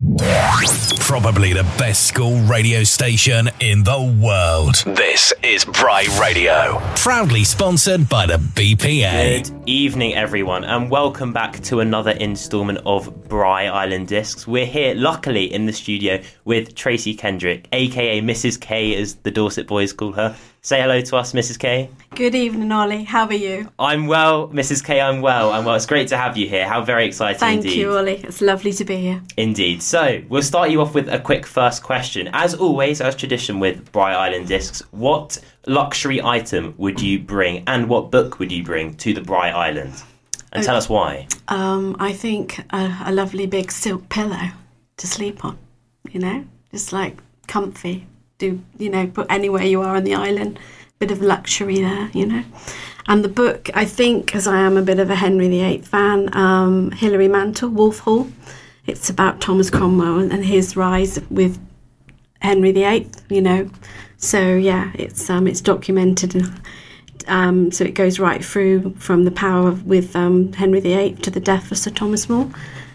Probably the best school radio station in the world. This is Bry Radio. Proudly sponsored by the BPA. Good evening, everyone, and welcome back to another instalment of Bry Island Discs. We're here, luckily, in the studio with Tracy Kendrick, aka Mrs. K, as the Dorset boys call her. Say hello to us, Mrs. K. Good evening, Ollie. How are you? I'm well, Mrs. K. I'm well. I'm well. It's great to have you here. How very exciting Thank indeed. you, Ollie. It's lovely to be here. Indeed. So, we'll start you off with a quick first question. As always, as tradition with Bry Island Discs, what luxury item would you bring and what book would you bring to the Bry Island? And tell us why. Um, I think a, a lovely big silk pillow to sleep on. You know, just like comfy. Do you know? Put anywhere you are on the island. Bit of luxury there. You know. And the book, I think, because I am a bit of a Henry VIII fan, um, Hilary Mantel, Wolf Hall. It's about Thomas Cromwell and his rise with Henry VIII. You know, so yeah, it's um, it's documented. Um, so it goes right through from the power of, with um, Henry VIII to the death of Sir Thomas More.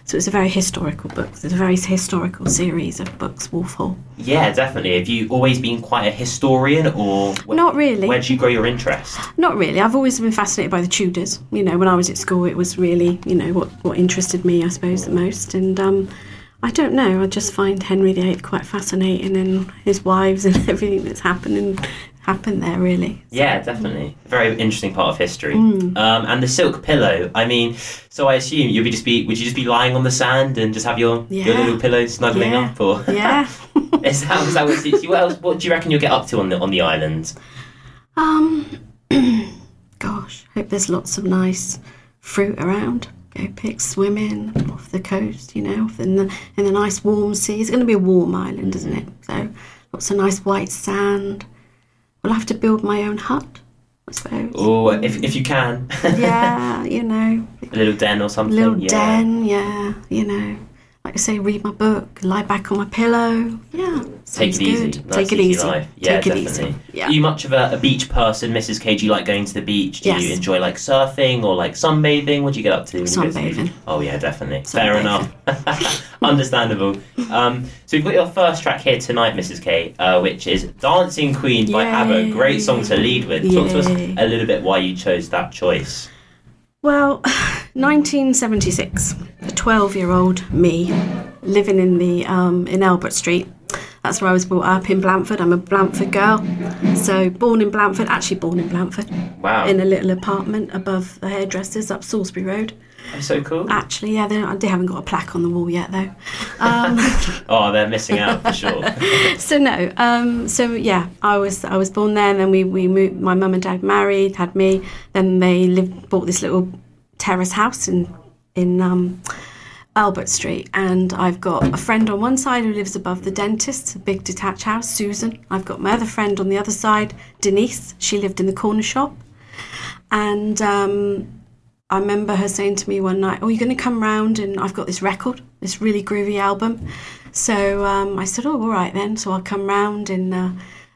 So it's a very historical book. It's a very historical series of books, Wolf Hall. Yeah, definitely. Have you always been quite a historian, or Not really. Where did you grow your interest? Not really. I've always been fascinated by the Tudors. You know, when I was at school, it was really, you know, what, what interested me, I suppose, the most. And um, I don't know. I just find Henry VIII quite fascinating and his wives and everything that's happening happened there, really. Yeah, definitely. A very interesting part of history. Mm. Um, and the silk pillow. I mean, so I assume you'd be just be would you just be lying on the sand and just have your your little pillow snuggling Yeah. up, or Yeah. is that, is that what suits you? What else? What do you reckon you'll get up to on the on the island? Um, gosh, hope there's lots of nice fruit around. Go pick swim in off the coast, you know, off in the in the nice warm sea. It's going to be a warm island, isn't it? So lots of nice white sand. We'll have to build my own hut, I suppose. Or if if you can, Yeah, you know, a little den or something. little yeah. den. Yeah, you know, like I say, read my book, lie back on my pillow. Yeah, Take it easy. good. Take it easy life. Yeah, Take it definitely. easy. Yeah. Are you much of a, a beach person, Mrs. K? Do you like going to the beach? Do you enjoy like surfing or like sunbathing? What do you get up to? Sunbathing. Oh yeah, definitely. Fair enough. Understandable. Um, so we've got your first track here tonight, Mrs. K, uh, which is "Dancing Queen" by Yay. ABBA. Great song to lead with. Talk to us a little bit why you chose that choice. Well, 1976, a 12 year old me living in the um, in Albert Street. That's where I was brought up in Blandford. I'm a Blandford girl. So, born in Blandford, actually born in Blandford, Wow, in a little apartment above the hairdressers up Salisbury Road. that's so cool. Actually, yeah, they, they haven't got a plaque on the wall yet, though. Um, Oh, they're missing out for sure. so no um so yeah i was i was born there and then we we moved my mum and dad married had me then they lived bought this little terrace house in in um albert street and i've got a friend on one side who lives above the dentist a big detached house susan i've got my other friend on the other side denise she lived in the corner shop and um I remember her saying to me one night, "Oh, you're going to come round, and I've got this record, this really groovy album." So um, I said, "Oh, all right then." So I'll come round, and uh,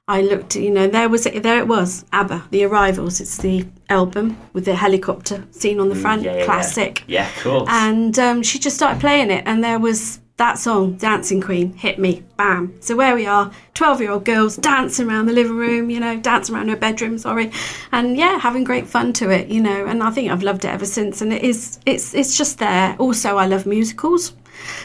I looked. You know, there was there it was, ABBA, The Arrivals. It's the album with the helicopter scene on the front, Mm, Yeah, yeah, yeah. classic. Yeah, of course. And um, she just started playing it, and there was that song, Dancing Queen, hit me, bam. So where we are, 12 year old girls dancing around the living room, you know, dancing around her bedroom, sorry. And yeah, having great fun to it, you know, and I think I've loved it ever since. And it is, it's, it's just there. Also, I love musicals.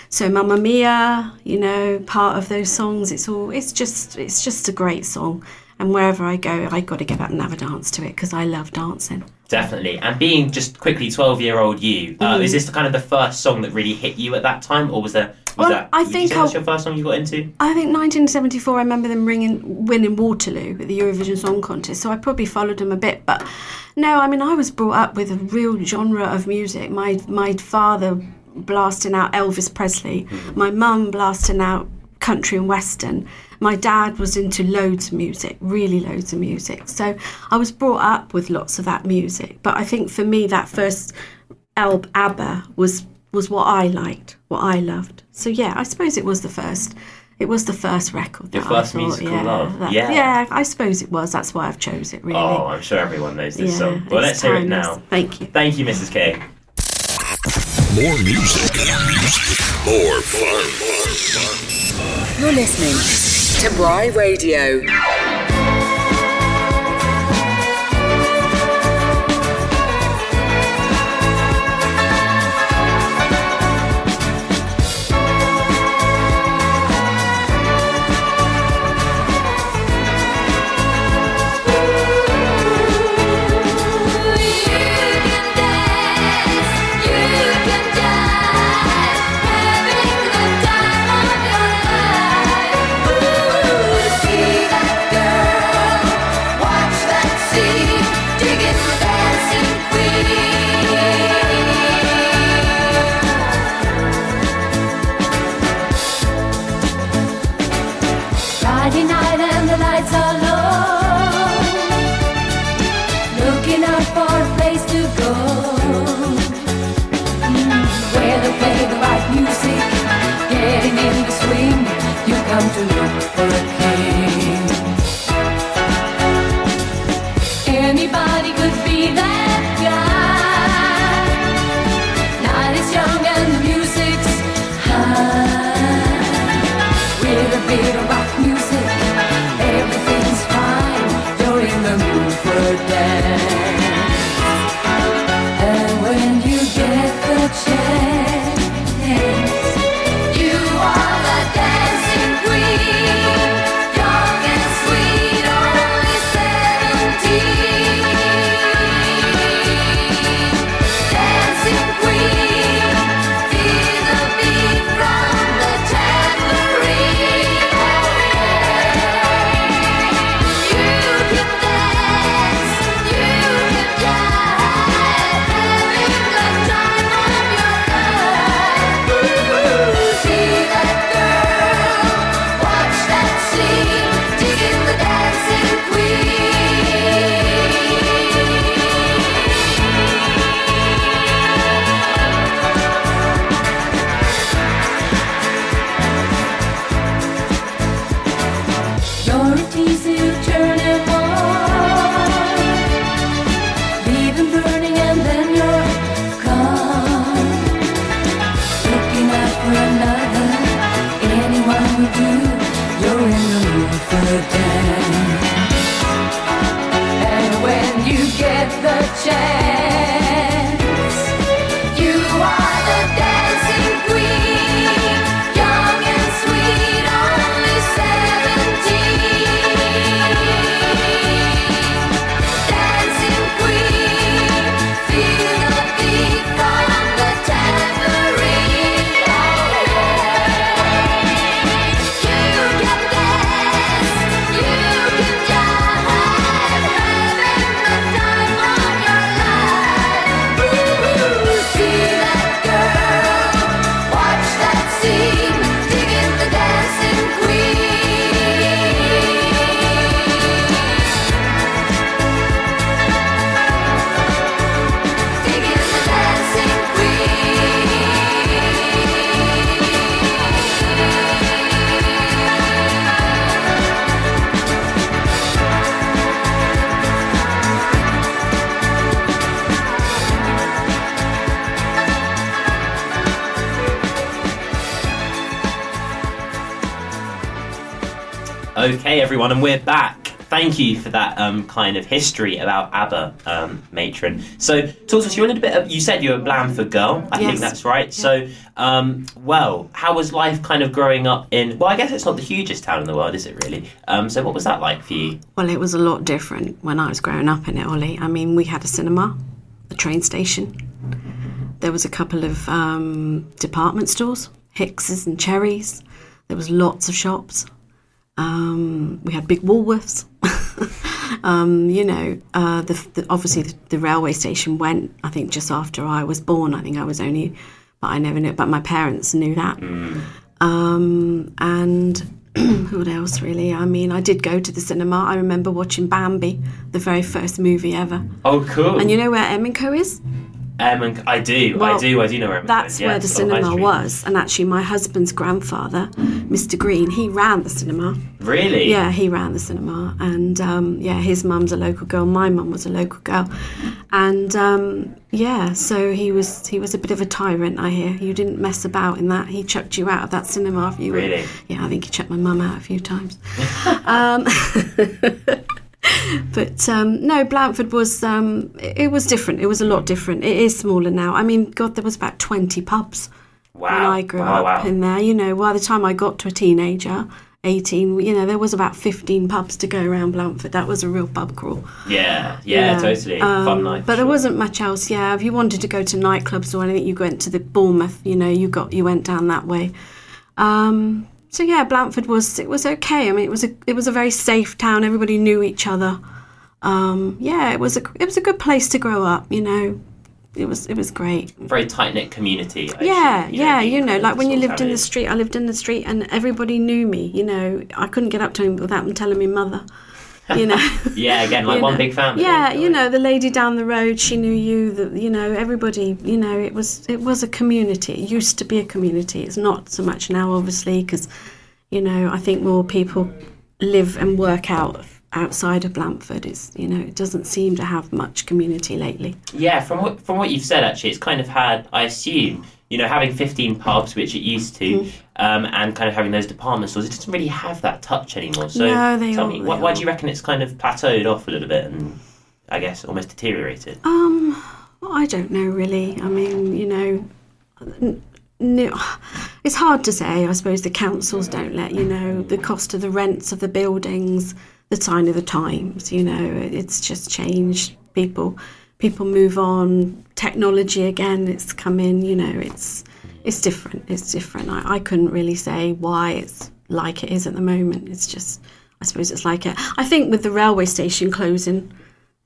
So Mamma Mia, you know, part of those songs, it's all, it's just, it's just a great song. And wherever I go, I got to get up and have a dance to it because I love dancing. Definitely. And being just quickly 12 year old you, uh, is this the kind of the first song that really hit you at that time? Or was there. Was Well, that, I you think that's your first song you got into? I think 1974. I remember them ringing, winning Waterloo at the Eurovision Song Contest. So I probably followed them a bit, but no, I mean I was brought up with a real genre of music. My my father blasting out Elvis Presley, hmm. my mum blasting out country and western. My dad was into loads of music, really loads of music. So I was brought up with lots of that music. But I think for me, that first Elb ABBA was was what I liked, what I loved. So yeah, I suppose it was the first. It was the first record. Your first I thought, musical yeah, love. that- Yeah. yeah, I suppose it was. That's why I've chose it. Really. Oh, I'm sure everyone knows this yeah, song. Well, let's it's hear it now. Thank you. Thank you, Mrs. K. More music. More music. More fun. You're listening to Bry Radio. Okay, everyone, and we're back. Thank you for that um, kind of history about ABBA, um, matron. So, talk to us. You're a bit. Of, you said you're a Blandford girl. I Yes. think that's right. Yeah. So, um, well, how was life kind of growing up in? Well, I guess it's not the hugest town in the world, is it really? Um, so, what was that like for you? Well, it was a lot different when I was growing up in it, Ollie. I mean, we had a cinema, a train station. There was a couple of um, department stores, Hicks's and Cherries. There was lots of shops. Um, we had big Woolworths. um, you know, uh, the, the, obviously the, the railway station went. I think just after I was born. I think I was only, but I never knew. But my parents knew that. Um, and who else really? I mean, I did go to the cinema. I remember watching Bambi, the very first movie ever. Oh, cool. And you know where Eminco is? Um, I do, Well, I do, I do know where I'm That's where the Yes, cinema was, and actually, my husband's grandfather, Mr. Green, he ran the cinema. Really? Yeah, he ran the cinema, and um, yeah, his mum's a local girl. My mum was a local girl, and um, yeah, so he was he was a bit of a tyrant. I hear you didn't mess about in that. He chucked you out of that cinema if you were. Really? Yeah, I think he chucked my mum out a few times. um, but um, no, Blandford was um, it, it was different. It was a lot different. It is smaller now. I mean, God, there was about twenty pubs Wow. when I grew wow, up wow. in there. You know, by the time I got to a teenager, 18, you know, there was about 15 pubs to go around Blandford. That was a real pub crawl. Yeah, yeah, totally. Um, Fun night. But for there wasn't much else. Yeah, if you wanted to go to nightclubs or anything, you went to the Bournemouth. You know, you got you went down that way. Um, so yeah, Blandford was it was okay. I mean, it was a it was a very safe town. Everybody knew each other. Um, yeah, it was a it was a good place to grow up. You know, it was it was great. very tight knit community. I Yeah, assume, yeah, you know, like when you lived in the street, I lived in the street and everybody knew me, you know. I couldn't get up to him without them telling me mother, you know. Yeah, again, like You one know. big family. Yeah, you know, the lady down the road, she knew you, the, you know, everybody, you know, it was it was a community. It used to be a community. It's not so much now, obviously, because, you know, I think more people live and work out outside of Blandford. It's, you know, it doesn't seem to have much community lately. Yeah, from what from what you've said, actually, it's kind of had. I assume you know having fifteen pubs, which it used to, Mm. um, and kind of having those department stores. It doesn't really have that touch anymore. So No, they tell all- me, why, why do you reckon it's kind of plateaued off a little bit and I guess almost deteriorated? Um, I don't know really. I mean, you know, n- no, it's hard to say. I suppose the councils don't let you know the cost of the rents of the buildings, the sign of the times. You know, it's just changed. People, people move on. Technology again, it's come in. You know, it's it's different. It's different. I, I couldn't really say why it's like it is at the moment. It's just, I suppose it's like it. I think with the railway station closing,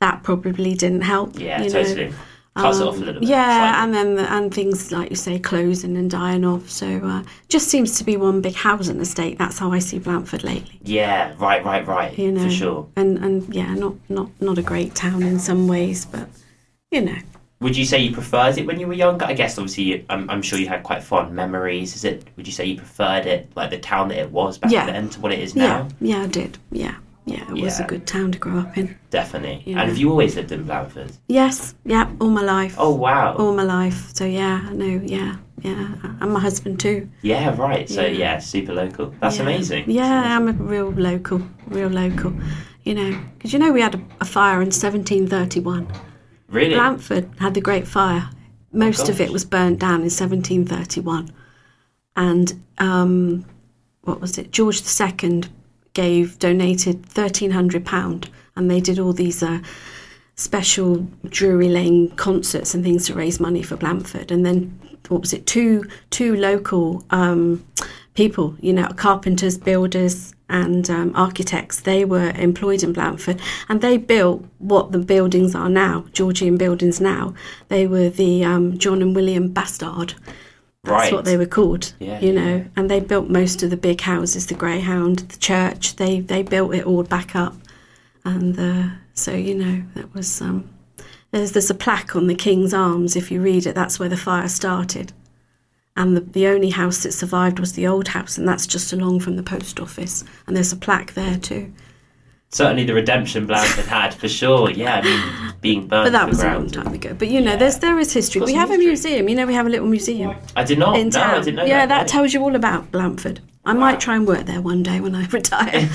that probably didn't help. Yeah, you know. totally. Cuts it off a little bit. Yeah, slightly. and then the, and things like you say closing and dying off. So uh, just seems to be one big housing estate. That's how I see Blandford lately. yeah, right, right, right. You know, for sure. And and yeah, not not not a great town in some ways, but you know. Would you say you preferred it when you were younger? I guess obviously you, I'm, I'm sure you had quite fond memories. Is it? Would you say you preferred it like the town that it was back Yeah. then to what it is Yeah, now? yeah, I did. Yeah, yeah, it was a good town to grow up in. Definitely. Yeah. And have you always lived in Blandford? Yes, yeah, all my life. Oh wow. all my life. So yeah, no, yeah, yeah, and my husband too. Yeah, right. So Yeah. yeah, super local. That's Yeah. amazing. Yeah, I'm a real local, real local. You know, because you know we had a, a fire in 1731. Really? Blandford had the Great Fire. Most of gosh. it was burnt down in 1731, and um, what was it? George II gave donated 1,300 pound, and they did all these. Uh, special Drury Lane concerts and things to raise money for Blandford. And then what was it? Two two local um, people, you know, carpenters, builders, and um, architects. They were employed in Blandford, and they built what the buildings are now, Georgian buildings now. They were the um, John and William Bastard. That's Right. what they were called, Yeah, you yeah. know. And they built most of the big houses, the Greyhound, the church. They they built it all back up and uh, so you know that was um, there's there's a plaque on the King's Arms if you read it that's where the fire started and the, the only house that survived was the old house and that's just along from the post office and there's a plaque there too Certainly the redemption Blandford had for sure. Yeah, I mean being burned but that was a long time ago but you know there's there is history we have a museum you know we have a little museum I did not. in no, town know yeah that. that tells you all about Blandford I might try and work there one day when I retire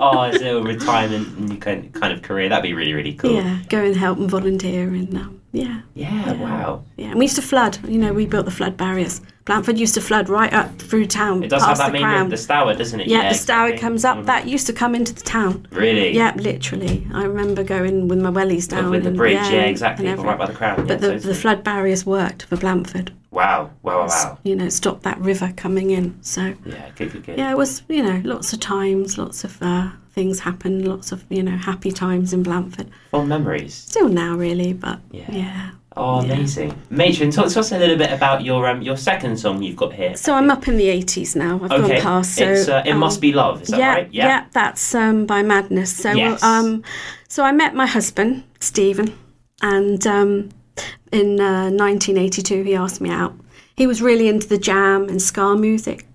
oh, it's a little retirement and you kind kind of career. That'd be really really cool. yeah go and help and volunteer and um, yeah Yeah, Wow. Yeah, and we used to flood. You know, we built the flood barriers. Blandford used to flood right up through town, It does have past that the main crown. the Stour, doesn't it? yeah, the Stour comes up. Mhm. That used to come into the town. Really? Yeah, literally. I remember going with my wellies down With the and- bridge, yeah, exactly. Right by the crown. But yeah, the, the flood barriers worked for Blandford. Wow, wow, wow, wow. You know, it stopped that river coming in. So Yeah, good, good, good. yeah, it was you know lots of times, lots of uh, things happen, lots of you know happy times in Blandford. Fond memories. Still now, really, but Yeah. yeah. Oh, Yeah. amazing. Matron, talk to us a little bit about your um your second song you've got here. So I'm up in the 80s now. I've Okay, gone past. So uh, it um, must be love. Is that yeah, right? yeah, that's um, by Madness. So, Yes. um, so I met my husband Stephen, and um, in uh, 1982, he asked me out. He was really into the jam and ska music,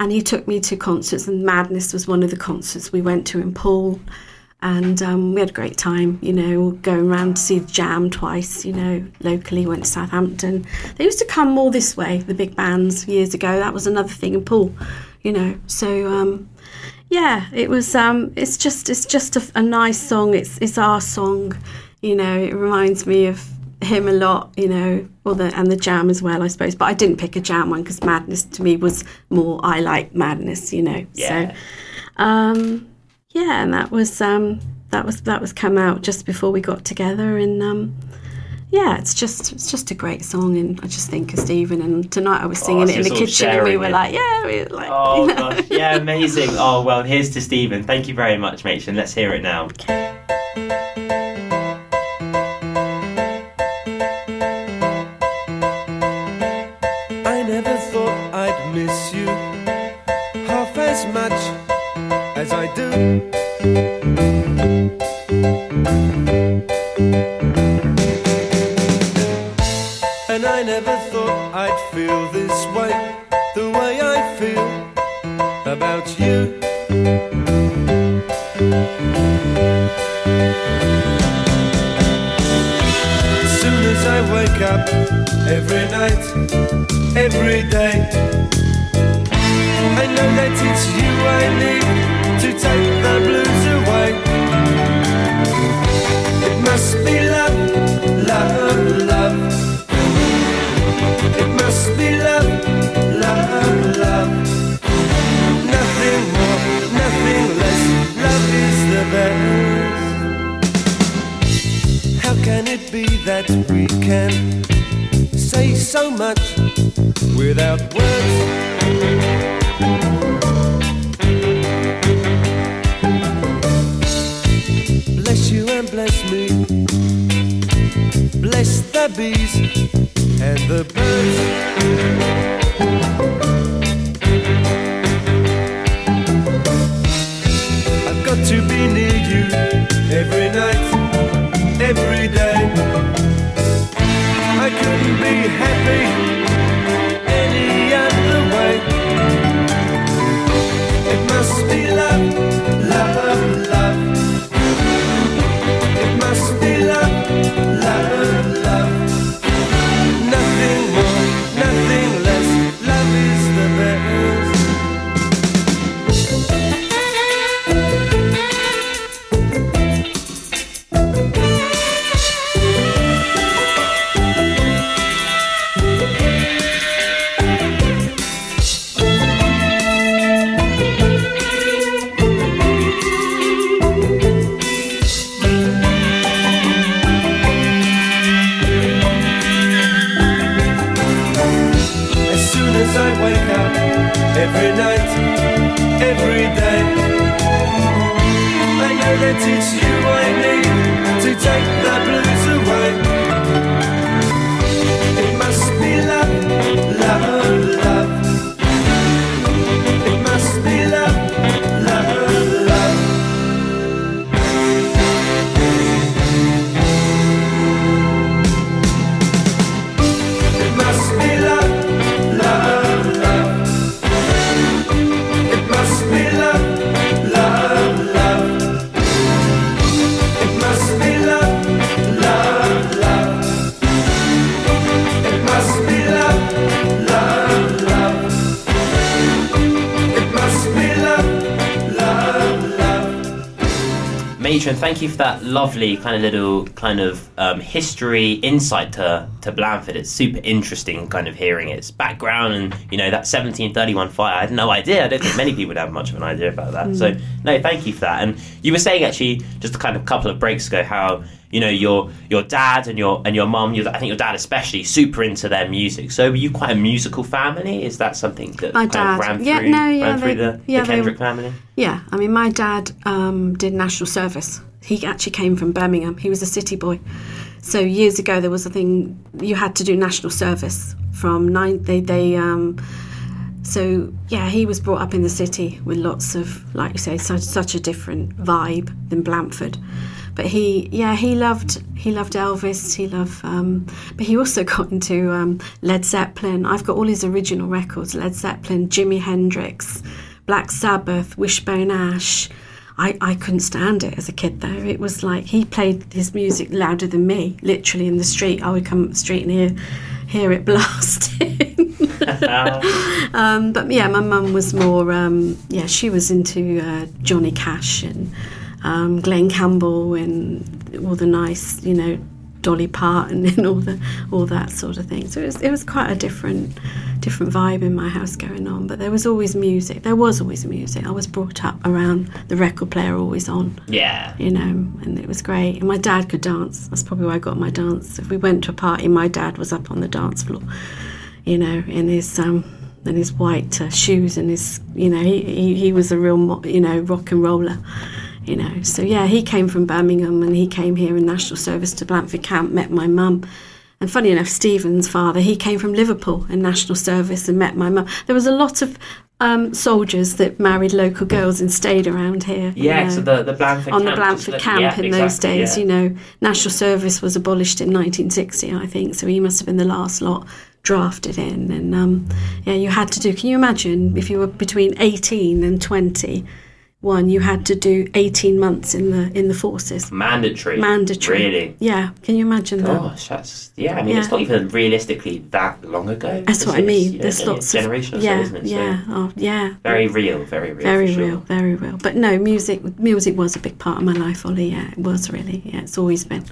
and he took me to concerts. And Madness was one of the concerts we went to in Poole, and um, we had a great time. You know, going around to see the Jam twice. You know, locally went to Southampton. They used to come more this way, the big bands years ago. That was another thing in Poole. You know, so um, yeah, it was. Um, it's just it's just a, a nice song. It's it's our song. You know, it reminds me of him a lot, you know, or the and the jam as well, I suppose. But I didn't pick a jam one because madness to me was more I like madness, you know. Yeah. So, um, yeah, and that was um, that was that was come out just before we got together, and um, yeah, it's just it's just a great song, and I just think of Stephen. And tonight I was singing Oh, it in the kitchen, and we were it. like, yeah, we were like, Oh you know. gosh, yeah, amazing. Oh well, here's to Stephen. Thank you very much, Matron. Let's hear it now. I wake up, every night, every day, I know that it's you I need to take can say so much without words? Bless you and bless me. Bless the bees and the birds. Matron, thank you for that lovely kind of little kind of um, history insight to to Blandford. It's super interesting, kind of hearing its background and you know that 1731 fire. I had no idea. I don't think many people would have much of an idea about that. So no, thank you for that. And you were saying actually just a kind of couple of breaks ago how you know your your dad and your and your mum. Your, I think your dad especially super into their music. So were you quite a musical family? Is that something that My kind of dad. ran Yeah, through, no, yeah, ran through the, yeah, the they- Kendrick family? Yeah, I mean, my dad um, did national service. He actually came from Birmingham. He was a city boy. So years ago, there was a thing you had to do national service from nine. They they um, so yeah, he was brought up in the city with lots of, like you say, such such a different vibe than Blandford. But he, yeah, he loved he loved Elvis. He loved, um, but he also got into um, Led Zeppelin. I've got all his original records: Led Zeppelin, Jimi Hendrix, Black Sabbath, Wishbone Ash. I, I couldn't stand it as a kid though. It was like he played his music louder than me, literally in the street. I would come up the street and hear hear it blasting. um, but yeah, my mum was more um, yeah, she was into uh, Johnny Cash and um, Glen Campbell and all the nice, you know, Dolly Parton and all the all that sort of thing. So it was it was quite a different different vibe in my house going on. But there was always music. There was always music. I was brought up around the record player always on. Yeah. You know, and it was great. And my dad could dance. That's probably why I got my dance. If we went to a party, my dad was up on the dance floor. You know, in his um in his white uh, shoes and his you know he, he he was a real mo- you know rock and roller you know. So yeah, he came from Birmingham and he came here in national service to Blandford Camp, met my mum. And funny enough, Stephen's father, he came from Liverpool in national service and met my mum. There was a lot of um, soldiers that married local girls and stayed around here. you Yeah, know, so the, the Blandford on camp. the Blandford look- camp yeah, in those days, yeah. you know, national service was abolished in 1960, I think. So he must have been the last lot drafted in. And um, yeah, you had to do. Can you imagine if you were between 18 and 20? One, you had to do 18 months in the in the forces. Mandatory. Mandatory. Really? Yeah. Can you imagine that? Gosh, that's yeah. I mean, Yeah. it's not even realistically that long ago. That's what? I mean. You know, There's lots of generation or so, yeah? So yeah, oh, yeah. very real, very real. very sure. real, very real. But no, music music was a big part of my life, Ollie. Yeah, it was really. Yeah, it's always been.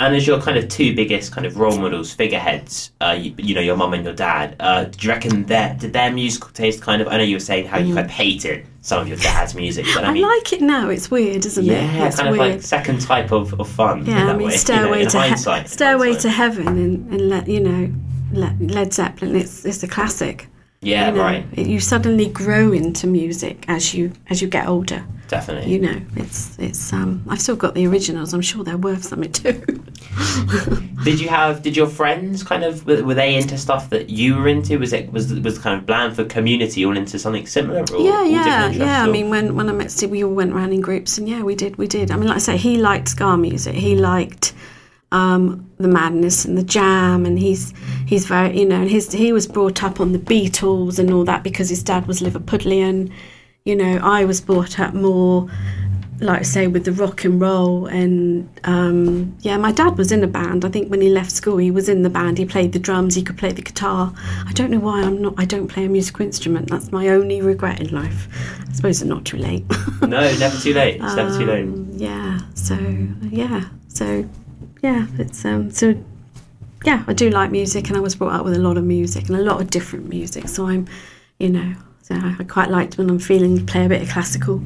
And as your kind of two biggest kind of role models, figureheads, uh, you, you know, your mum and your dad, uh, do you reckon that did their musical taste kind of? I know you were saying how you kind of hated some of your dad's music, but I, Mm. I, mean, like it now. It's weird, isn't it? yeah, kind of like second type of, of fun. in Yeah, I mean, way, Stairway you know, in to he- hindsight, in Stairway hindsight. to Heaven and, and let you know Led Zeppelin. It's it's a classic. Yeah, you know. right, It- you suddenly grow into music as you as you get older. definitely. You know, it's it's. Um, I've still got the originals. I'm sure they're worth something too. Did you have? Did your friends kind of were, were they into stuff that you were into? Was it was was kind of Blandford community all into something similar? Or yeah, yeah, yeah. I mean, when when I met Steve, we all went around in groups, and yeah, we did, we did. I mean, like I say, he liked ska music. He liked um, the madness and the jam, and he's he's very, you know, and his he was brought up on the Beatles and all that because his dad was Liverpudlian. You know, I was brought up more, like I say, with the rock and roll, and um, yeah, my dad was in a band. I think when he left school, he was in the band. He played the drums. He could play the guitar. I don't know why I'm not. I don't play a musical instrument. That's my only regret in life. I suppose it's not too late. no, never too late. It's never too late. Um, yeah. So yeah. So yeah. It's um. So yeah, I do like music, and I was brought up with a lot of music and a lot of different music. So I'm, you know, so I, quite liked when I'm feeling play a bit of classical,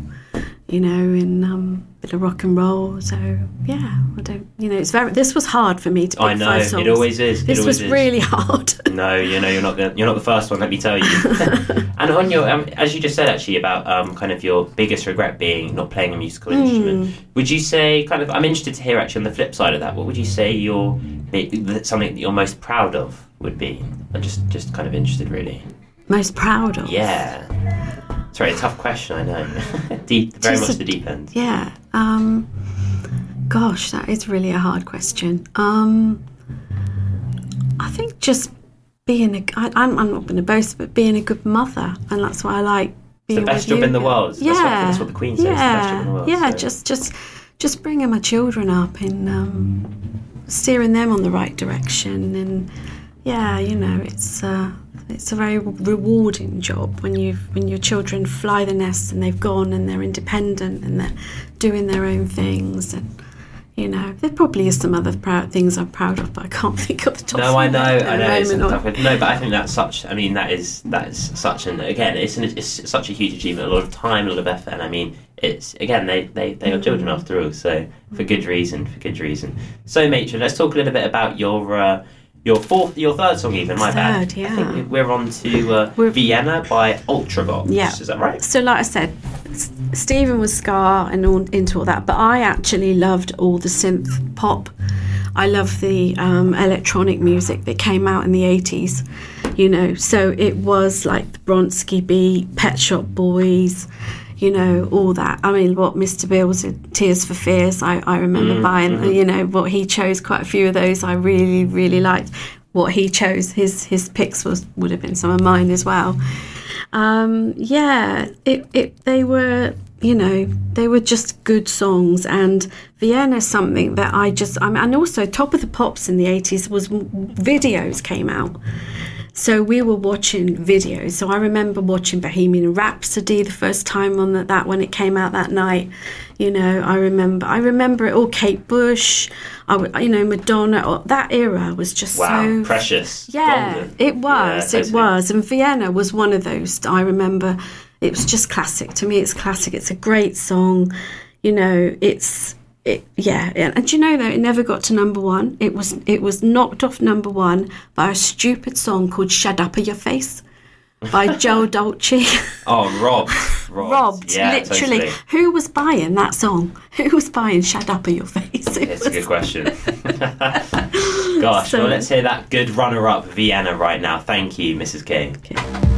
you know, and um, a bit of rock and roll. So yeah, I don't, you know, it's very. This was hard for me to pick I know five it songs. always is. This always was is. really hard. No, you know you're not the, you're not the first one. Let me tell you. and on your, um, as you just said, actually about um, kind of your biggest regret being not playing a musical Hmm. instrument. Would you say kind of? I'm interested to hear actually on the flip side of that. What would you say your something that you're most proud of would be? I'm just just kind of interested, really. Most proud of. Yeah. Sorry, a tough question. I know. deep, very Just much a- the deep end. Yeah. Um, gosh, that is really a hard question. Um, I think just being a. I, I'm, I'm not going to boast, but being a good mother, and that's why I like being the best job you. in the world. That's Yeah, what- that's what the Queen says, Yeah, best job in the world, yeah. so- Just, just, just bringing my children up and um, steering them on the right direction, and yeah, you know, it's. Uh, it's a very rewarding job when you when your children fly the nest and they've gone and they're independent and they're doing their own things and you know there probably is some other proud things I'm proud of but I can't think of the top. No, I know, I know. It's tough. No, but I think that's such. I mean, that is that is such an again. It's an, it's such a huge achievement. A lot of time, a lot of effort, and I mean, it's again they they, they are children after all. So for good reason, for good reason. So, Matron, let's talk a little bit about your. Uh, your fourth, your third song, even my bad. Third, I yeah. think we're on to uh, We're- Vienna by Ultravox. Yeah. is that right? So, like I said, S- Stephen was ska and all into all that, but I actually loved all the synth pop. I love the um, electronic music that came out in the 80s, you know. So it was like the Bronski Beat, Pet Shop Boys, you know, all that. I mean, what Mr. Bill's Tears for Fears, I, I remember buying, you know, what he chose, quite a few of those I really, really liked. What he chose, his his picks was would have been some of mine as well. Um, yeah, it, it they were you know they were just good songs and vienna something that i just I mean, and also top of the pops in the 80s was videos came out so we were watching videos so i remember watching bohemian rhapsody the first time on that, that when it came out that night you know i remember i remember it all kate bush I, you know madonna that era was just Wow, so precious. yeah, golden. it was. Yeah, it was. And Vienna was one of those. I remember it was just classic. To me, it's classic. It's a great song. You know, it's. It, yeah, and, and do you know though it never got to number one. It was it was knocked off number one by a stupid song called "Shut Up Your Face" by Joe Dolce. Oh, robbed. Robbed. Robbed, Yeah, literally. totally. Who was buying that song? Who was buying "Shut Up Your Face"? It It's a good question. Gosh, So- well, let's hear that good runner up Vienna right now. Thank you, Mrs. King. Walked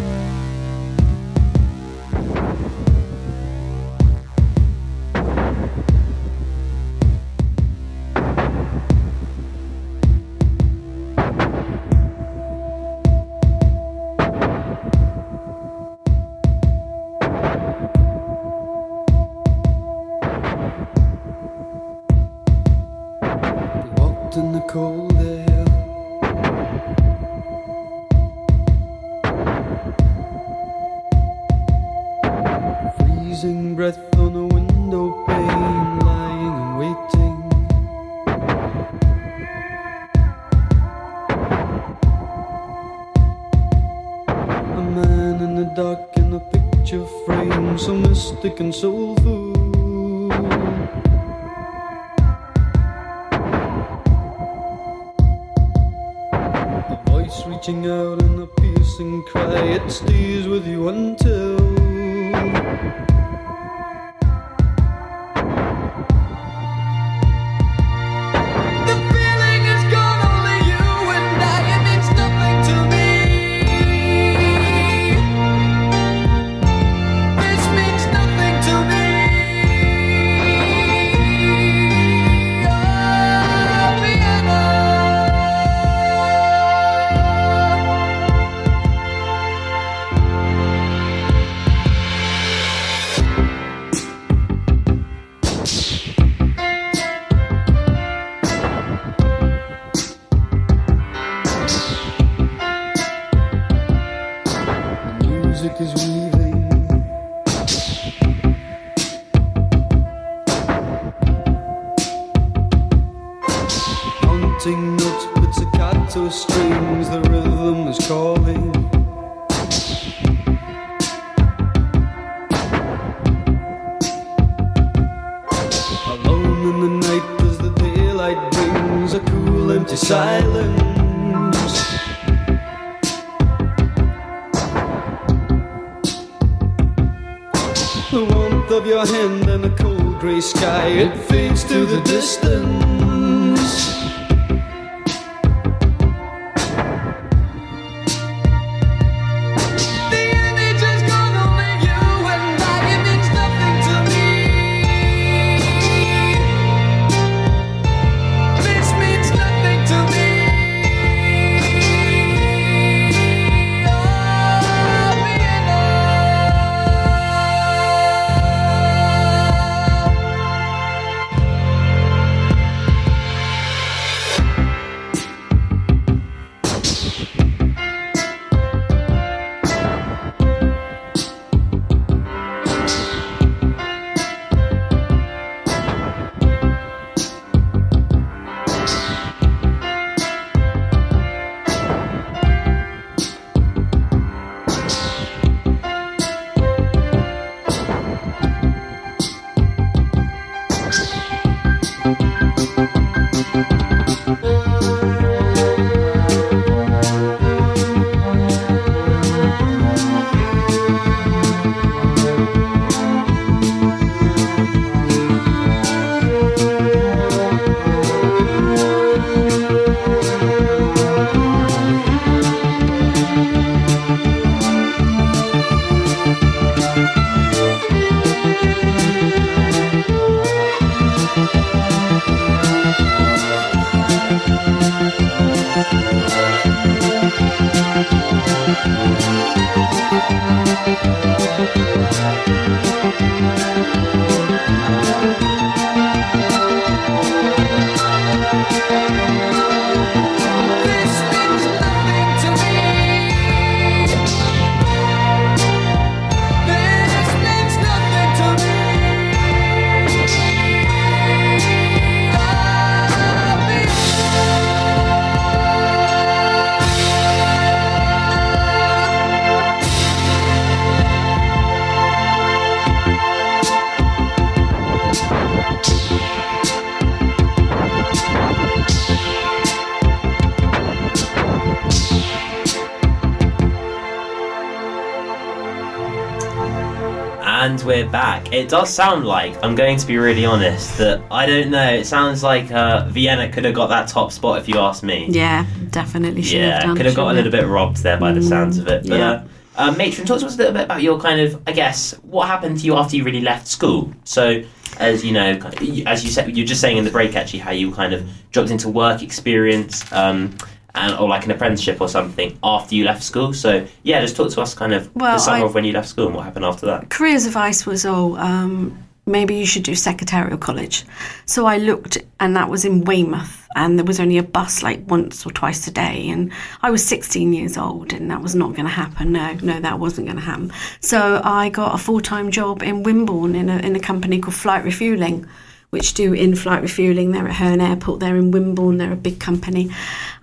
And we're back. It does sound like, I'm going to be really honest, that I don't know. It sounds like uh, Vienna could have got that top spot if you ask me. Yeah, definitely should have Yeah, done. could have got a little bit robbed there by the sounds of it. But yeah. uh, uh, Matron, talk to us a little bit about your kind of, I guess, what happened to you after you really left school. So, as you know, kind of- you- as you said, you're just saying in the break actually how you kind of dropped into work experience. Um, and, or like an apprenticeship or something after you left school. So yeah, just talk to us kind of Well, the summer I- of when you left school and what happened after that. careers advice was all. um, maybe you should do secretarial college so i looked and that was in weymouth and there was only a bus like once or twice a day and i was 16 years old and that was not going to happen no no that wasn't going to happen so i got a full-time job in wimborne in a, in a company called flight refueling which do in-flight refueling. They're at Hurn Airport. They're in Wimborne. They're a big company,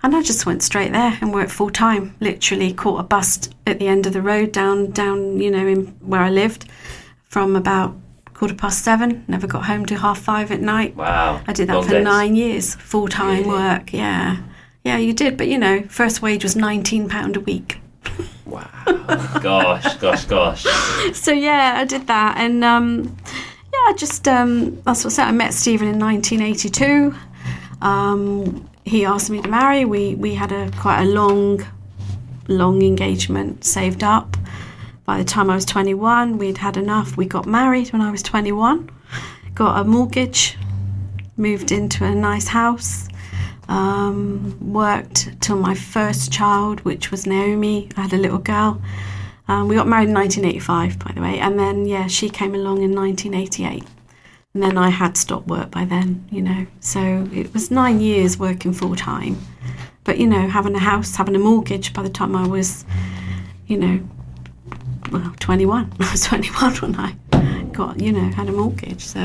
and I just went straight there and worked full time. Literally caught a bus at the end of the road down down you know in where I lived from about quarter past seven. Never got home till half five at night. Wow. I did that long for days. nine years, full time Really? work. Yeah, yeah, you did. But you know, first wage was nineteen pound a week. Wow. gosh, gosh, gosh. so yeah, I did that, and um, yeah, I just um, that's what I said. I met Stephen in 1982. Um, he asked me to marry. We we had a quite a long, long engagement saved up. By the time I was 21, we'd had enough. We got married when I was 21, got a mortgage, moved into a nice house, um, worked till my first child, which was Naomi. I had a little girl. Um, we got married in 1985, by the way, and then yeah, she came along in 1988, and then I had stopped work by then, you know. So it was nine years working full time, but you know, having a house, having a mortgage. By the time I was, you know, well, 21, I was 21 when I got, you know, had a mortgage. So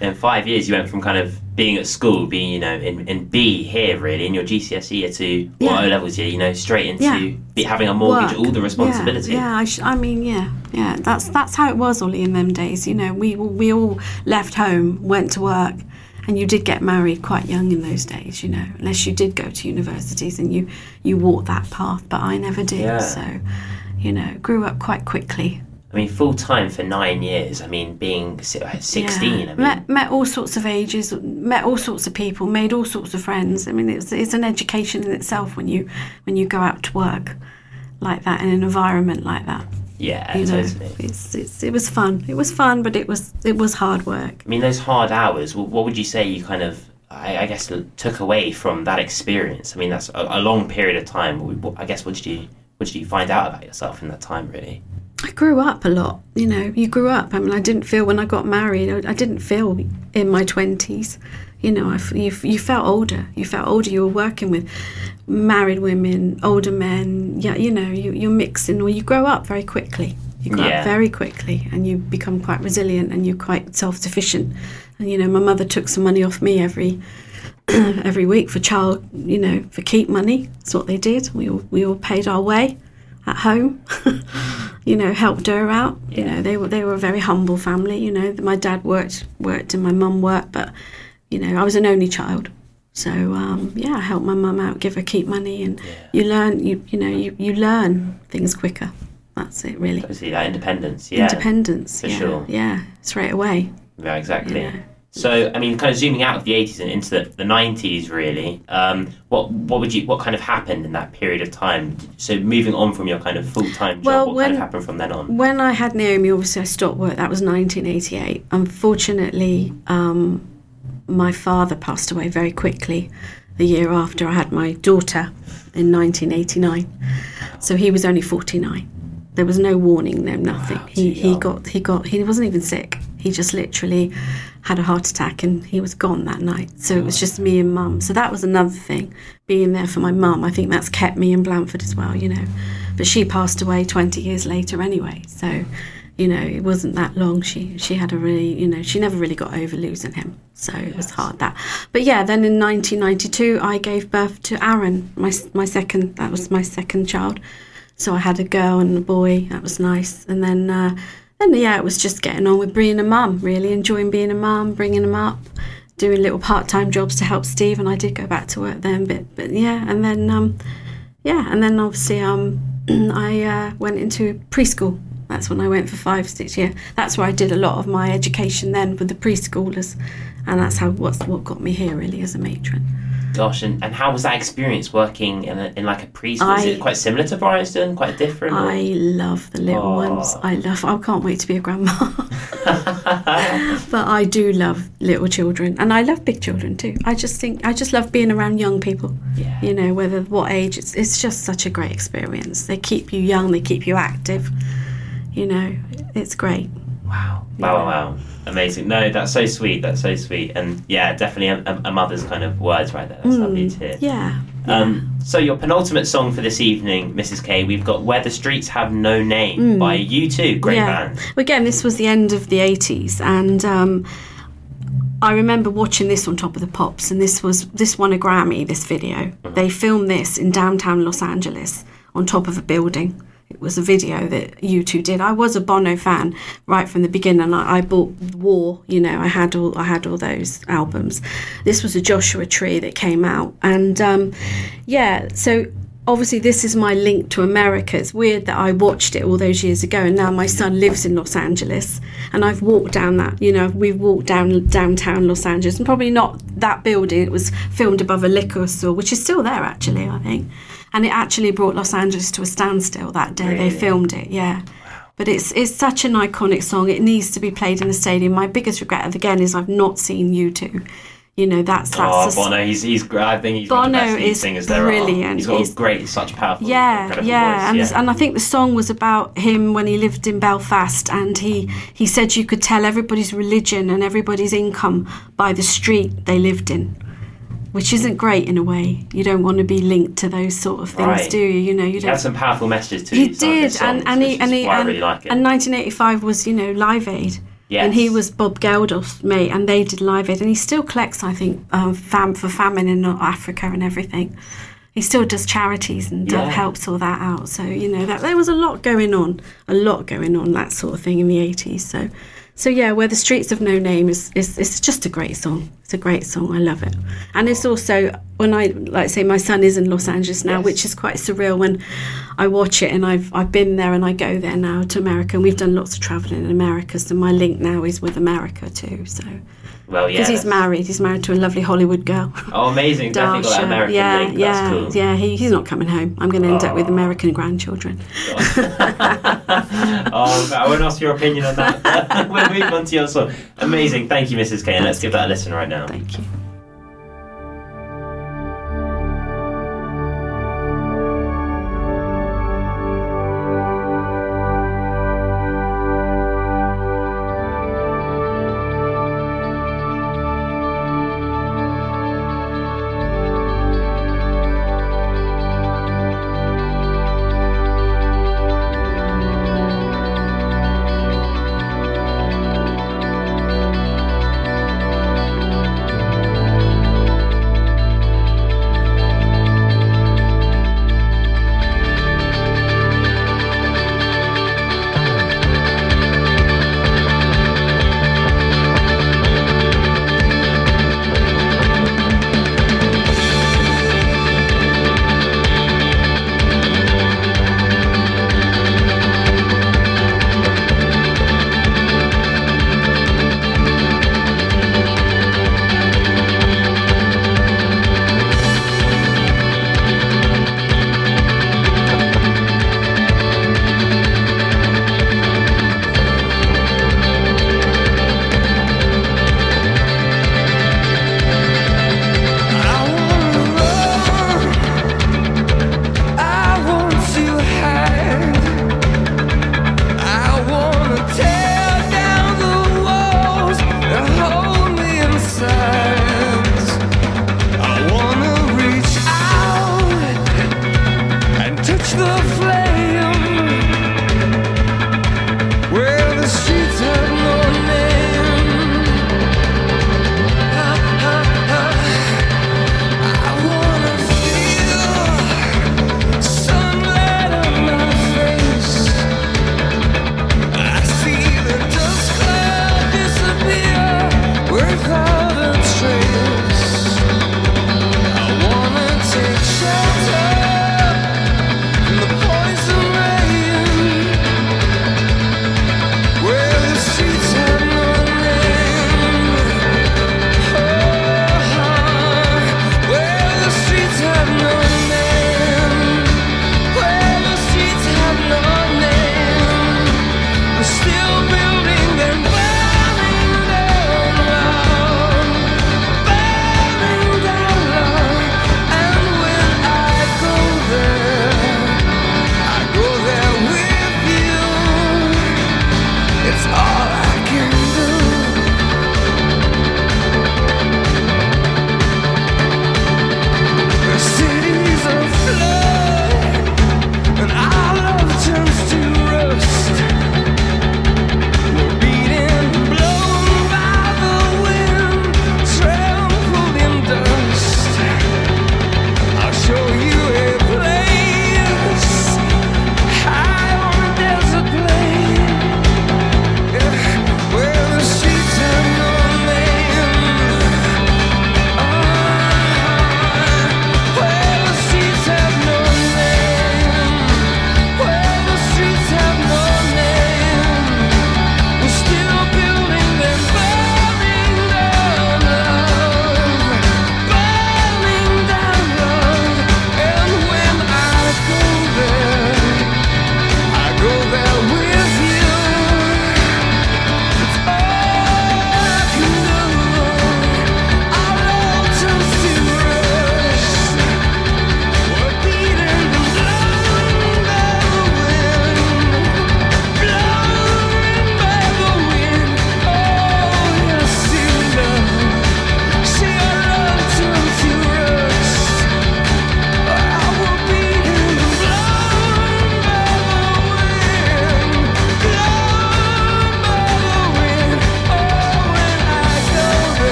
In five years, you went from kind of being at school, being you know in, in B here really in your GCSE year to Yeah. O levels year, you know, straight into Yeah. having a mortgage, work. all the responsibility. Yeah, yeah I, sh- I mean, yeah, yeah. That's that's how it was, Ollie, in them days. You know, we we all left home, went to work, and you did get married quite young in those days. You know, unless you did go to universities and you you walked that path, but I never did. So, you know, grew up quite quickly. I mean, full time for nine years. I mean, being uh, sixteen. Yeah. I mean, met met all sorts of ages, met all sorts of people, made all sorts of friends. I mean, it's it's an education in itself when you when you go out to work like that in an environment like that. yeah, you know, totally. it's, it's it was fun. It was fun, but it was it was hard work. I mean, those hard hours. wh- What would you say you kind of, I, I guess, took away from that experience? I mean, that's a, a long period of time. I guess, what did you, what did you find out about yourself in that time? Really? I grew up a lot. You know, you grew up. I mean, I didn't feel when I got married. I, I didn't feel in my twenties. You know, I you, you felt older. You felt older. You were working with married women, older men. Yeah, you know, you, you're mixing, or you grow up very quickly. You grow Yeah. up very quickly, and you become quite resilient, and you're quite self-sufficient. And you know, my mother took some money off me every every week for child, you know, for keep money. That's what they did. We all we all paid our way at home. you know, helped her out. You know, they were they were a very humble family. You know, my dad worked worked and my mum worked, but you know, I was an only child. So um, yeah, I helped my mum out, give her keep money, and you learn you you know you, you learn things quicker. That's it, really. Obviously, that independence. Yeah. Independence. for yeah, sure. Yeah, straight away. Yeah, exactly. Yeah. So, I mean, kind of zooming out of the 80s and into the, the 90s, really. Um, what what would you what kind of happened in that period of time? So, moving on from your kind of full time job, Well, what kind of happened from then on? When I had Naomi, obviously I stopped work. That was 1988. Unfortunately, um, my father passed away very quickly the year after I had my daughter in 1989. So he was only 49. There was no warning, no nothing. Wow, he he got he got he wasn't even sick. He just literally had a heart attack and he was gone that night. So it was just me and mum. So that was another thing, being there for my mum. I think that's kept me in Blandford as well, you know. But she passed away 20 years later anyway. So, you know, it wasn't that long. She she had a really, you know, she never really got over losing him. So it was hard that. But yeah, then in 1992 I gave birth to Aaron, my my second that was my second child. So I had a girl and a boy. That was nice. And then, uh, then yeah, it was just getting on with being a mum. Really enjoying being a mum, bringing him up, doing little part-time jobs to help Steve. And I did go back to work then, but but yeah. And then um, yeah, and then obviously um, I uh, went into preschool. That's when I went for five, six years. That's where I did a lot of my education then with the preschoolers, and that's how what's what got me here really as a matron. Gosh, and, and how was that experience working in, a, in like a preschool? Is it quite similar to Bryanston? Quite different? or- I love the little Oh. ones. I love. I can't wait to be a grandma. but I do love little children, and I love big children too. I just think I just love being around young people. Yeah. You know, whether what age, it's it's just such a great experience. They keep you young. They keep you active. You know, it's great. Wow. Wow, wow, wow. Amazing. No, that's so sweet. That's so sweet. And yeah, definitely a, a- mother's kind of words right there. That's lovely to hear. Mm, Yeah. Um, so your penultimate song for this evening, Mrs. K, we've got "Where the Streets Have No Name" by U2, great Mm. yeah. band. Again, this was the end of the 80s, and um, I remember watching this on Top of the Pops, and this was this won a Grammy. This video, they filmed this in downtown Los Angeles on top of a building. It was a video that U2 did. I was a Bono fan right from the beginning. I, I bought War, you know, I had all I had all those albums. This was a Joshua Tree that came out, and um, yeah, so obviously this is my link to America. It's weird that I watched it all those years ago, and now my son lives in Los Angeles, and I've walked down that. You know, we've walked down downtown Los Angeles, and probably not that building. It was filmed above a liquor store, which is still there actually, I think. And it actually brought Los Angeles to a standstill that day. They filmed it, yeah. But it's it's such an iconic song. It needs to be played in the stadium. My biggest regret again is I've not seen U2. You know, that's oh, that's Oh, a s- Bono, he's he's great. I think he's one of the Bono best is singers there are. brilliant. He's got He's- a great, such powerful, yeah, yeah. voice. And, yeah. and I think the song was about him when he lived in Belfast, and he he said you could tell everybody's religion and everybody's income by the street they lived in, which isn't great in a way. You don't want to be linked to those sort of things, Right. do you? You know, you he don't. had some powerful messages to He did, and songs, and he and he and, really like it. and 1985 was you know Live Aid, and he was Bob Geldof's mate, and they did Live Aid, and he still collects, I think, um, fam for famine in Africa and everything. He still does charities and uh, Yeah. helps all that out. So you know that there was a lot going on, a lot going on that sort of thing in the 80s. So. So yeah, where the streets of no name is, is it's just a great song. It's a great song. I love it, and it's also when I like say my son is in Los Angeles now, Yes. which is quite surreal when I watch it and I've I've been there and I go there now to America and we've done lots of traveling in America. So my link now is with America too. So well, yeah. because he's married, he's married to a lovely Hollywood girl. Oh, amazing. Definitely got. American yeah, link. yeah, That's cool. yeah. He, he's not coming home. I'm going to end up with Oh. American grandchildren. oh, I won't ask your opinion on that. we'll move on to your song. Amazing. Thank you, Mrs. Kane. Let's give that a listen right now. Thank you.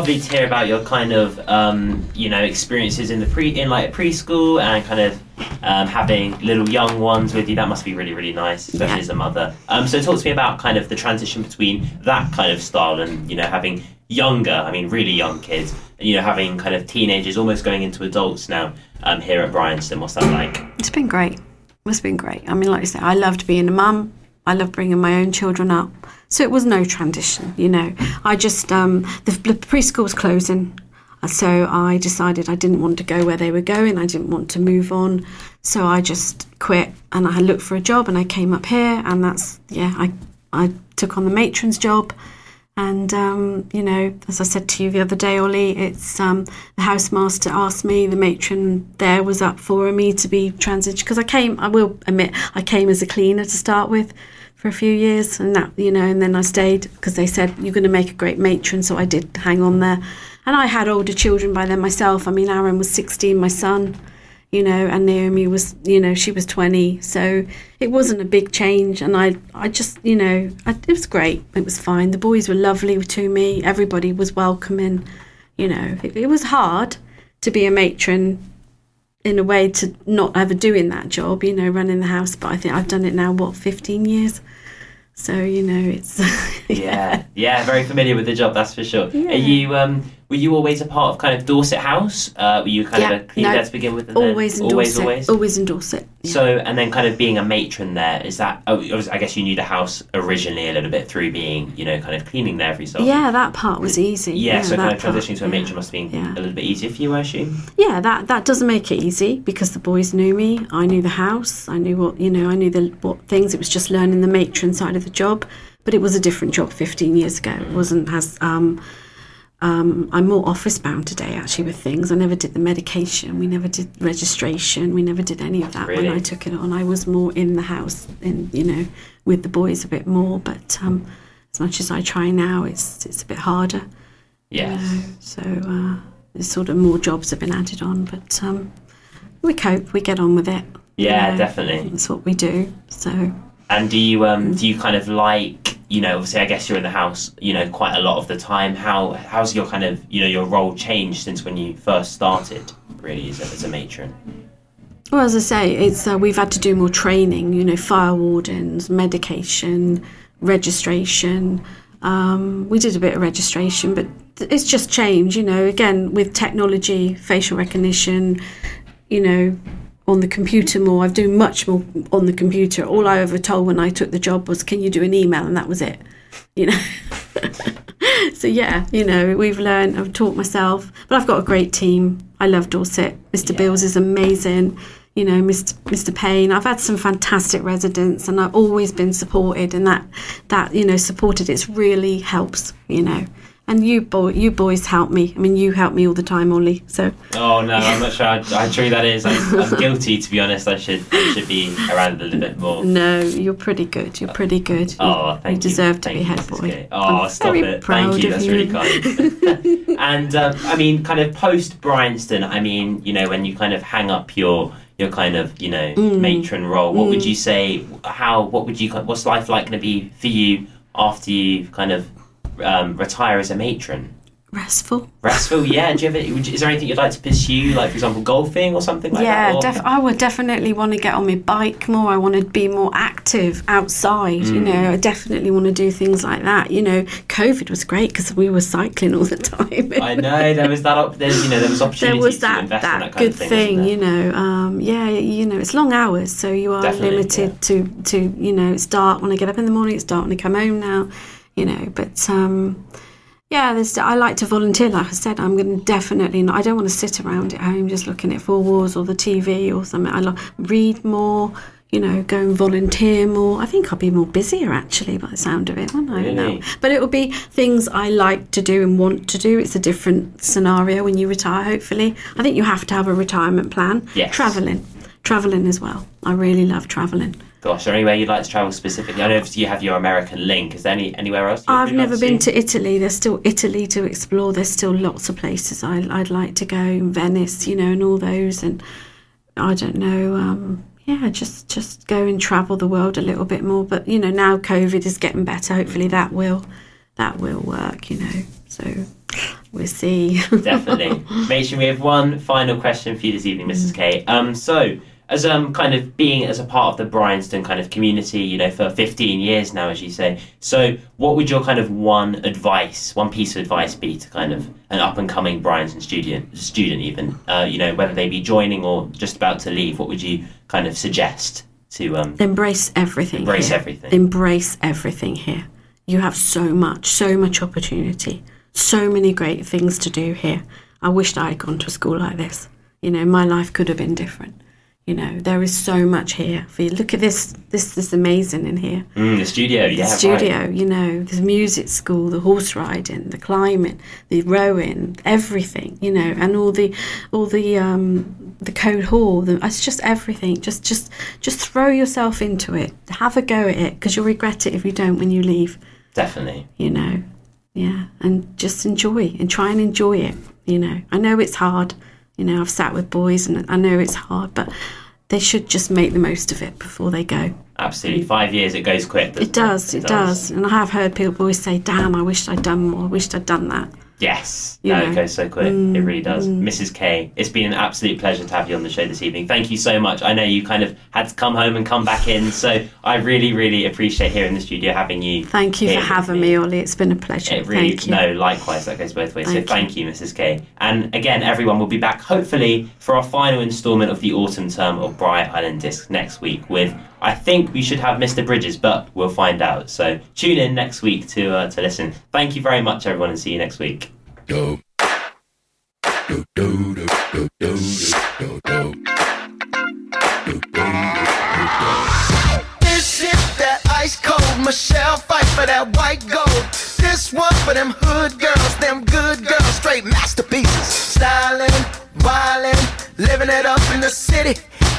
Lovely to hear about your kind of um, you know experiences in the pre in like preschool and kind of um, having little young ones with you. That must be really really nice, especially Yeah. as a mother. Um, so talk to me about kind of the transition between that kind of style and you know having younger, I mean really young kids, and you know having kind of teenagers almost going into adults now um, here at Bryanston. What's that like? It's been great. It's been great. I mean, like I say, I loved being a mum. I love bringing my own children up. So it was no transition, you know. I just um, the, the preschool was closing, so I decided I didn't want to go where they were going. I didn't want to move on, so I just quit and I looked for a job and I came up here and that's yeah. I I took on the matron's job. And um, you know, as I said to you the other day, Ollie, it's um, the housemaster asked me, the matron there was up for me to be transitioned because I came. I will admit, I came as a cleaner to start with for a few years, and that you know, and then I stayed because they said you're going to make a great matron, so I did hang on there. And I had older children by then myself. I mean, Aaron was 16, my son you know, and Naomi was, you know, she was 20. So it wasn't a big change. And I, I just, you know, I, it was great. It was fine. The boys were lovely to me. Everybody was welcoming. You know, it, it was hard to be a matron in a way to not ever doing that job, you know, running the house. But I think I've done it now, what, 15 years? So, you know, it's. Yeah, yeah, very familiar with the job, that's for sure. Yeah. Are you um were you always a part of kind of Dorset House? Uh, were you kind Yeah, of a cleaner no, there to begin with? always in always, Dorset. always. Always in Dorset. yeah. So and then kind of being a matron there is that? Oh, I guess you knew the house originally a little bit through being you know kind of cleaning there for yourself. yeah, that part was easy. Yeah, so kind of part, transitioning to a yeah. matron must have been Yeah. a little bit easier for you, I assume. yeah that that doesn't make it easy because the boys knew me i knew the house i knew what you know i knew the what things it was just learning the matron side of the job but it was a different job 15 years ago it wasn't as um um, I'm more office bound today actually with things. I never did the medication, we never did registration, we never did any of that Really? when I took it on. I was more in the house and you know with the boys a bit more, but um, as much as I try now, it's it's a bit harder. you Yes. know. So uh, there's sort of more jobs have been added on, but um, we cope. We get on with it. you Yeah, know. definitely. That's what we do. So And do you um do you kind of like you know obviously I guess you're in the house you know quite a lot of the time. How how's your kind of you know your role changed since when you first started really as a, as a matron? Well, as I say, it's uh, we've had to do more training. You know, fire wardens, medication, registration. Um, we did a bit of registration, but it's just changed. You know, again with technology, facial recognition. You know, on the computer more. I've doing much more on the computer. All I ever told when I took the job was, "Can you do an email?" and that was it. You know. so yeah, you know, we've learned. I've taught myself, but I've got a great team. I love Dorset. Mr. Yeah. Bills is amazing. You know, Mr. Mr. Payne. I've had some fantastic residents, and I've always been supported, and that that you know supported. It's really helps. You know, and you boy, you boys help me. I mean, you help me all the time, Ollie. So Oh no, I'm not sure how, how true that is. I'm, I'm guilty to be honest. I should I should be around a little bit more. no, you're pretty good. You're pretty good. Oh, thank you. deserve to Thank be you, head boy. Oh, I'm stop it. proud Thank you. That's really kind. and um, I mean, kind of post Bryanston. I mean, you know, when you kind of hang up your your kind of you know Mm. matron role, what would you say? How? What would you? What's life like going to be for you after you've kind of um, retire as a matron? Restful. Restful, yeah. Do you have? Any, would you- is there anything you'd like to pursue, like for example, golfing or something like yeah, that? Yeah, def- I would definitely want to get on my bike more. I want to be more active outside. Mm. You know, I definitely want to do things like that. You know, COVID was great because we were cycling all the time. I know there was that. Op- there, you know, there was there opportunities was to that invest that, in that kind good of thing. thing, you know. Um, yeah, you know, it's long hours, so you are Definitely, limited to to you know. It's dark when I get up in the morning. It's dark when I come home now. You know, but um, yeah, there's, I like to volunteer. Like I said, I'm going to definitely not. I don't want to sit around at home just looking at four walls or the TV or something. I like read more. You know, go and volunteer more. I think I'll be more busier actually by the sound of it, won't I? Really? No. But it will be things I like to do and want to do. It's a different scenario when you retire, hopefully. I think you have to have a retirement plan. Yes. Travelling. Travelling as well. I really love travelling. Gosh, there anywhere you'd like to travel specifically? I know you have your American link. Is there any anywhere else? I've like never to been see? to Italy. There's still Italy to explore. There's still lots of places I, I'd like to go. Venice, you know, and all those. And I don't know. Um, yeah, just just go and travel the world a little bit more. But you know, now COVID is getting better. Hopefully that will that will work. You know. So we'll see. Definitely. Make we have one final question for you this evening, Mrs. K. Um, so as um kind of being as a part of the Bryanston kind of community, you know, for 15 years now, as you say. So, what would your kind of one advice, one piece of advice be to kind of an up and coming Bryanston student, student even, uh, you know, whether they be joining or just about to leave? What would you kind of suggest to um Embrace everything. Embrace here. everything. Embrace everything here. You have so much, so much opportunity, so many great things to do here. I wished I had gone to a school like this. You know, my life could have been different. You know, there is so much here for you. Look at this. This is amazing in here. mm, the studio? Yeah, the right. studio, you know, the music school, the horse riding, the climbing, the rowing, everything, you know, and all the all the um the Coade Hall, the, it's just everything. Just just just throw yourself into it. Have a go at it because you'll regret it if you don't when you leave, Definitely. you know. Yeah, and just enjoy and try and enjoy it, you know. I know it's hard. You know, I've sat with boys and I know it's hard, but they should just make the most of it before they go. Absolutely. Five years, it goes quick. It does, it, does. And I have heard people always say, damn, I wished I'd done more, I wished I'd done that. Yes, You no, know. it goes so quick. it really mm, does. Mm. Mrs. K, it's been an absolute pleasure to have you on the show this evening. Thank you so much. I know you kind of had to come home and come back in, so I really, really appreciate here in the studio having you. Thank you for having me, Ollie. It's been a pleasure. It really, Thank you. no, likewise, that goes both ways. Thank so thank you. Mrs. K. And again, everyone will be back hopefully for our final instalment of the autumn term of Bry Island Discs next week with, I think we should have Mr. Bridges, but we'll find out. So tune in next week to, uh, to listen. Thank you very much, everyone, and see you next week. This is that ice cold Michelle Pfeiffer that white gold. This one for them hood girls, them good girls, straight masterpieces. Styling, wildin', living it up in the city.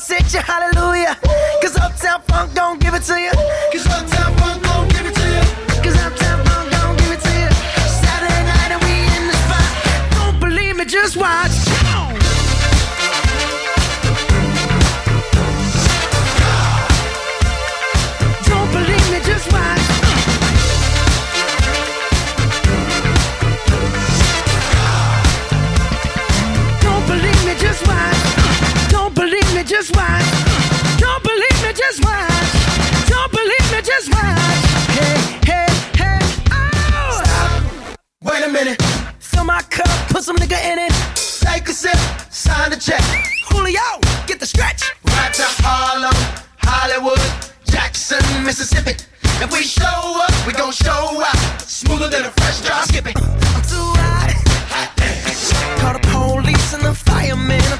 Girls hit you, hallelujah. Cause Uptown Funk don't give it to you. Cause Uptown just watch. Don't believe me, just watch. Don't believe me, just watch. Hey, hey, hey, oh! Stop. Wait a minute. Fill my cup, put some nigga in it. Take a sip, sign the check. Julio, get the stretch. Right to Harlem, Hollywood, Jackson, Mississippi. If we show up, we gon' show out. Smoother than a fresh drop skipping. I'm too hot. Call the police and the fireman.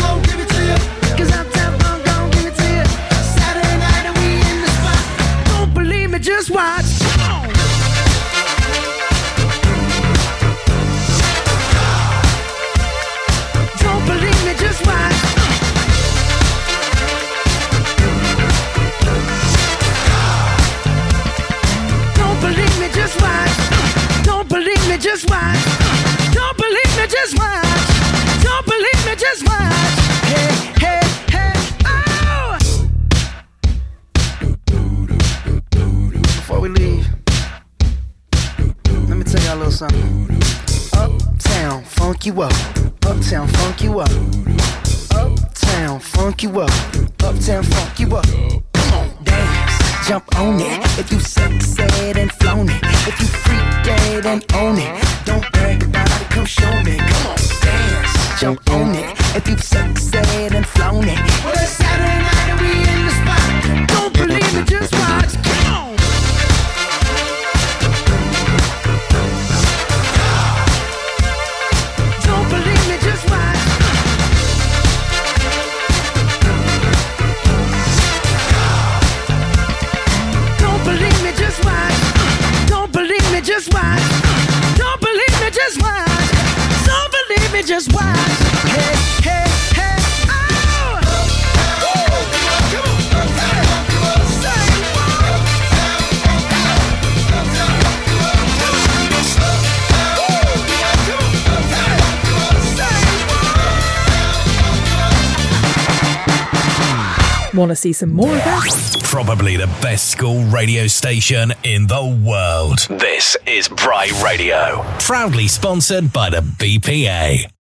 just watch. Don't believe me, just watch. Don't believe me, just watch. Hey, hey, hey, oh! Before we leave, let me tell y'all a little something. Uptown, funk you up. Uptown, funk you up. Uptown, funk you up. Uptown, funk you up. Come on, dance, jump on it. If you sexed and flown it, you and own it, don't brag about it. Come show me. Come on, dance, jump on it. If you sexed and just watch. Hey, Want to see some more of that? Probably the best school radio station in the world. This is Bry Radio. Proudly sponsored by the BPA.